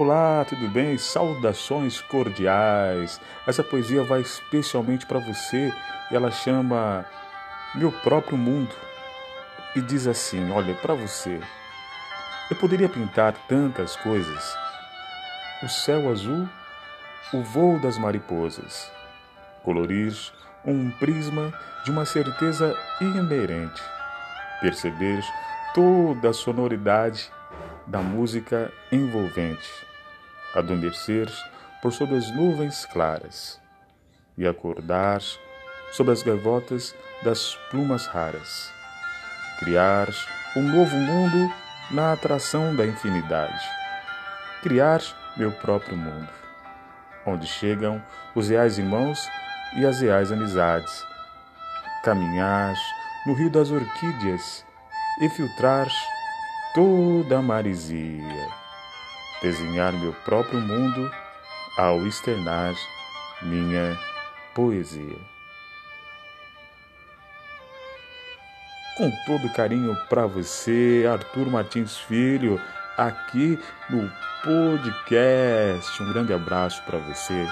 Olá, tudo bem? Saudações cordiais. Essa poesia vai especialmente para você e ela chama Meu próprio mundo. E diz assim: Olha, para você. Eu poderia pintar tantas coisas: o céu azul, o voo das mariposas, colorir um prisma de uma certeza inerente, perceber toda a sonoridade da música envolvente, adormecer por sobre as nuvens claras e acordar sobre as gaivotas das plumas raras, criar um novo mundo na atração da infinidade, criar meu próprio mundo, onde chegam os reais irmãos e as reais amizades, caminhar no rio das orquídeas e filtrar toda a marisia, desenhar meu próprio mundo ao externar minha poesia. Com todo carinho para você, Arthur Martins Filho, aqui no podcast. Um grande abraço para você.